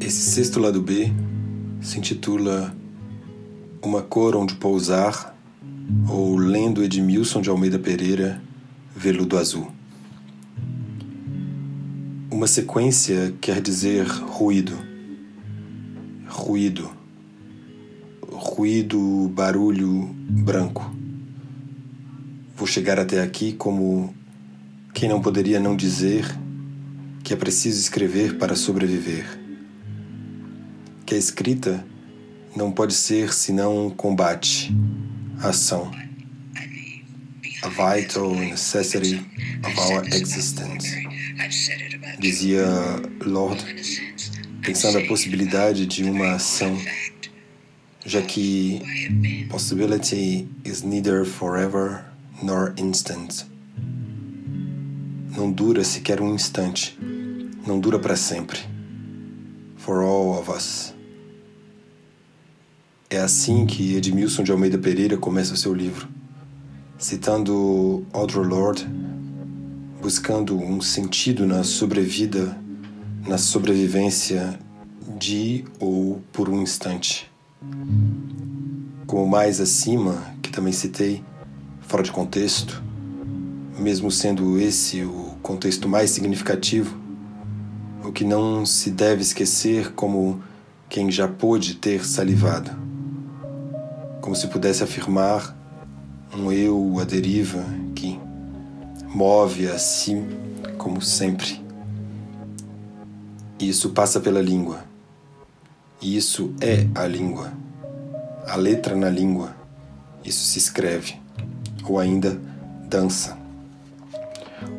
Esse sexto lado B se intitula Uma Cor Onde Pousar ou Lendo Edmilson de Almeida Pereira, Veludo Azul. Uma sequência quer dizer ruído, ruído, ruído, barulho branco. Vou chegar até aqui como quem não poderia não dizer que é preciso escrever para sobreviver que a escrita não pode ser senão combate, ação, a vital necessity of our existence. Dizia Lord, pensando a possibilidade de uma ação, já que possibility is neither forever nor instant. Não dura sequer um instante, não dura para sempre. For all of us. É assim que Edmilson de Almeida Pereira começa o seu livro, citando Audre Lorde, buscando um sentido na sobrevida, na sobrevivência de ou por um instante. Como mais acima, que também citei, fora de contexto, mesmo sendo esse o contexto mais significativo, o que não se deve esquecer como quem já pôde ter salivado como se pudesse afirmar um eu à deriva que move a si como sempre. Isso passa pela língua. Isso é a língua. A letra na língua. Isso se escreve. Ou ainda dança.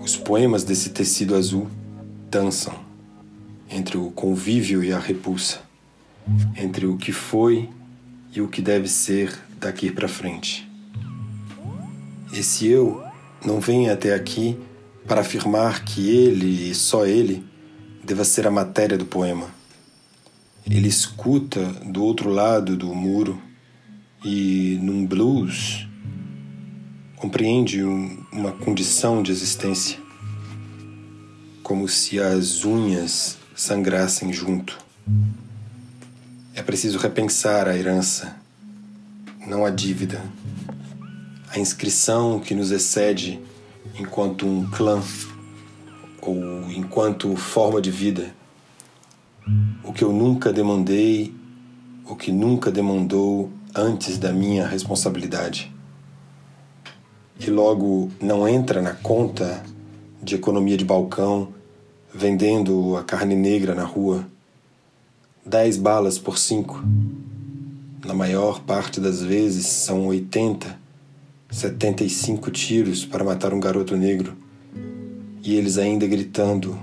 Os poemas desse tecido azul dançam entre o convívio e a repulsa, entre o que foi e o que deve ser daqui para frente. Esse eu não vem até aqui para afirmar que ele e só ele deva ser a matéria do poema. Ele escuta do outro lado do muro e, num blues, compreende um, uma condição de existência, como se as unhas sangrassem junto. É preciso repensar a herança, não a dívida. A inscrição que nos excede enquanto um clã ou enquanto forma de vida. O que eu nunca demandei, o que nunca demandou antes da minha responsabilidade. E logo não entra na conta de economia de balcão, vendendo a carne negra na rua dez balas por cinco. Na maior parte das vezes são 80, 75 tiros para matar um garoto negro. E eles ainda gritando,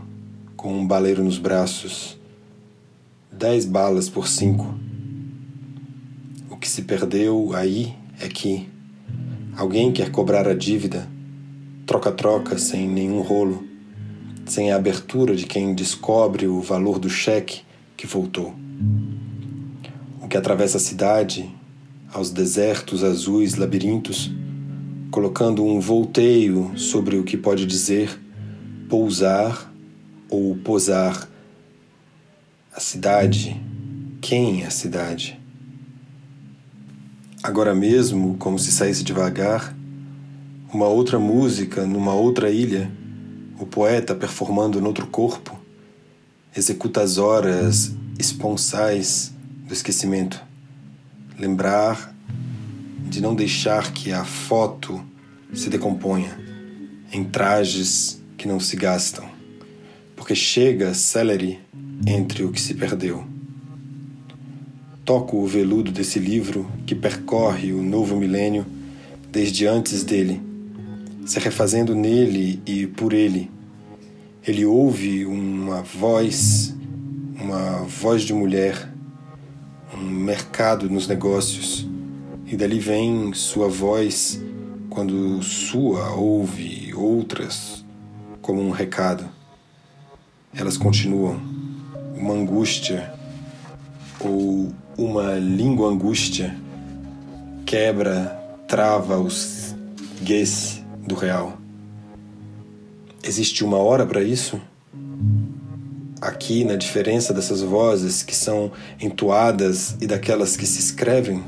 com um baleiro nos braços. Dez balas por cinco. O que se perdeu aí é que alguém quer cobrar a dívida, troca-troca sem nenhum rolo, sem a abertura de quem descobre o valor do cheque que voltou. O que atravessa a cidade, aos desertos azuis labirintos, colocando um volteio sobre o que pode dizer pousar ou posar. A cidade, quem é a cidade? Agora mesmo, como se saísse devagar, uma outra música numa outra ilha, o poeta performando noutro corpo, executa as horas esponsais do esquecimento. Lembrar de não deixar que a foto se decomponha em trajes que não se gastam, porque chega celery entre o que se perdeu. Toco o veludo desse livro que percorre o novo milênio desde antes dele, se refazendo nele e por ele ele ouve uma voz, uma voz de mulher, um mercado nos negócios, e dali vem sua voz quando sua ouve outras como um recado. Elas continuam, uma angústia ou uma língua angústia quebra trava os gues do real. Existe uma hora para isso? Aqui, na diferença dessas vozes que são entoadas e daquelas que se escrevem,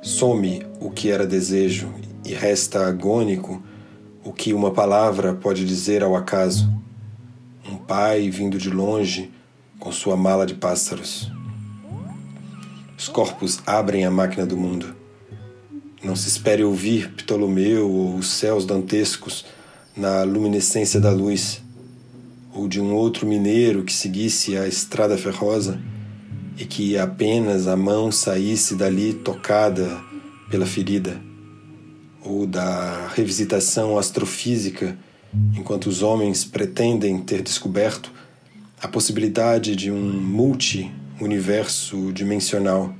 some o que era desejo e resta agônico o que uma palavra pode dizer ao acaso. Um pai vindo de longe com sua mala de pássaros. Os corpos abrem a máquina do mundo. Não se espere ouvir Ptolomeu ou os céus dantescos na luminescência da luz, ou de um outro mineiro que seguisse a estrada ferrosa e que apenas a mão saísse dali tocada pela ferida, ou da revisitação astrofísica enquanto os homens pretendem ter descoberto a possibilidade de um multi-universo dimensional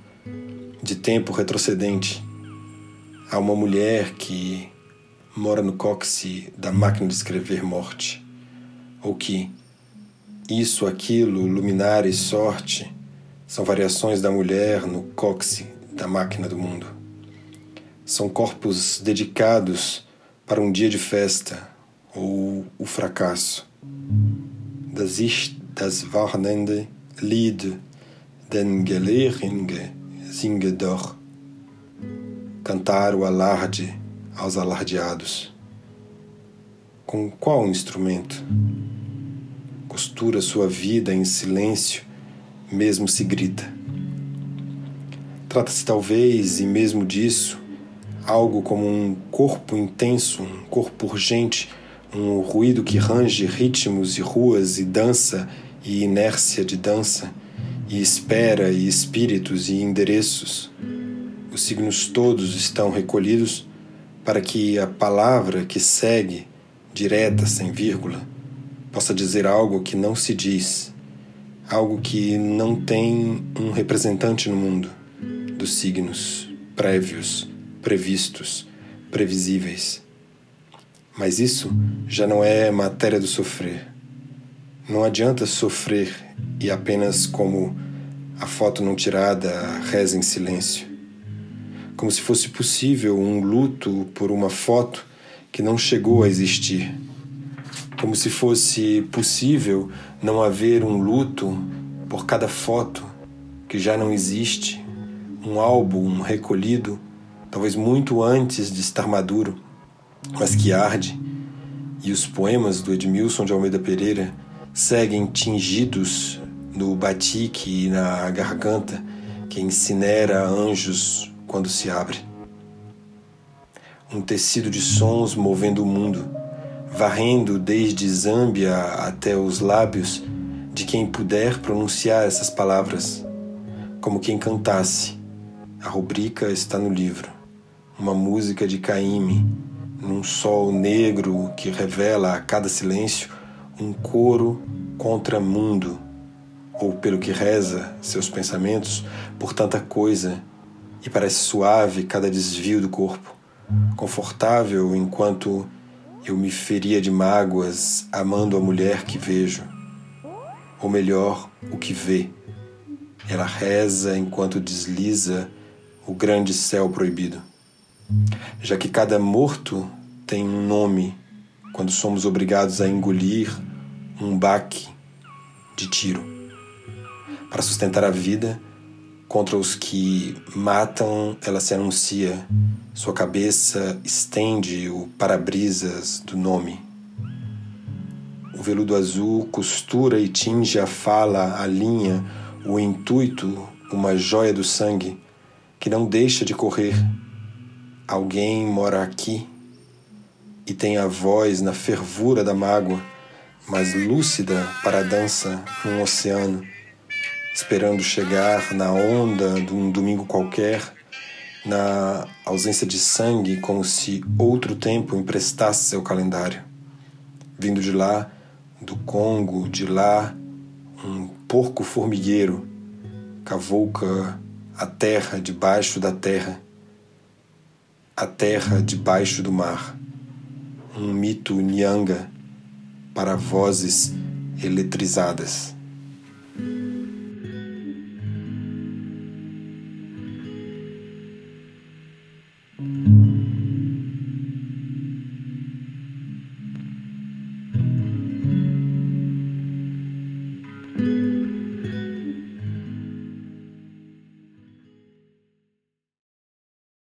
de tempo retrocedente. Há uma mulher que mora no cóccix da máquina de escrever morte, ou que isso, aquilo, luminar e sorte são variações da mulher no cóccix da máquina do mundo. São corpos dedicados para um dia de festa ou o fracasso. Das ist das warnende Lied, den Gelehringe singe doch. Cantar o alarde aos alardeados. Com qual instrumento? Costura sua vida em silêncio, mesmo se grita. Trata-se talvez, e mesmo disso, algo como um corpo intenso, um corpo urgente, um ruído que range ritmos e ruas e dança e inércia de dança, e espera e espíritos e endereços. Os signos todos estão recolhidos para que a palavra que segue, direta, sem vírgula, possa dizer algo que não se diz, algo que não tem um representante no mundo, dos signos prévios, previstos, previsíveis. Mas isso já não é matéria do sofrer. Não adianta sofrer e apenas como a foto não tirada reza em silêncio. Como se fosse possível um luto por uma foto que não chegou a existir. Como se fosse possível não haver um luto por cada foto que já não existe, um álbum recolhido, talvez muito antes de estar maduro mas que arde, e os poemas do Edmilson de Almeida Pereira seguem tingidos no batique e na garganta que incinera anjos quando se abre. Um tecido de sons movendo o mundo, varrendo desde Zâmbia até os lábios de quem puder pronunciar essas palavras, como quem cantasse. A rubrica está no livro, uma música de Caíme num sol negro que revela a cada silêncio um coro contra mundo, ou pelo que reza seus pensamentos por tanta coisa, e parece suave cada desvio do corpo, confortável enquanto eu me feria de mágoas amando a mulher que vejo, ou melhor, o que vê. Ela reza enquanto desliza o grande céu proibido já que cada morto tem um nome quando somos obrigados a engolir um baque de tiro. Para sustentar a vida, contra os que matam, ela se anuncia, sua cabeça estende o para-brisas do nome. O veludo azul costura e tinge a fala, a linha, o intuito, uma joia do sangue que não deixa de correr Alguém mora aqui e tem a voz na fervura da mágoa, mas lúcida para a dança num oceano, esperando chegar na onda de um domingo qualquer, na ausência de sangue, como se outro tempo emprestasse seu calendário. Vindo de lá, do Congo, de lá, um porco formigueiro cavouca a terra debaixo da terra a terra debaixo do mar, um mito nyanga para vozes eletrizadas.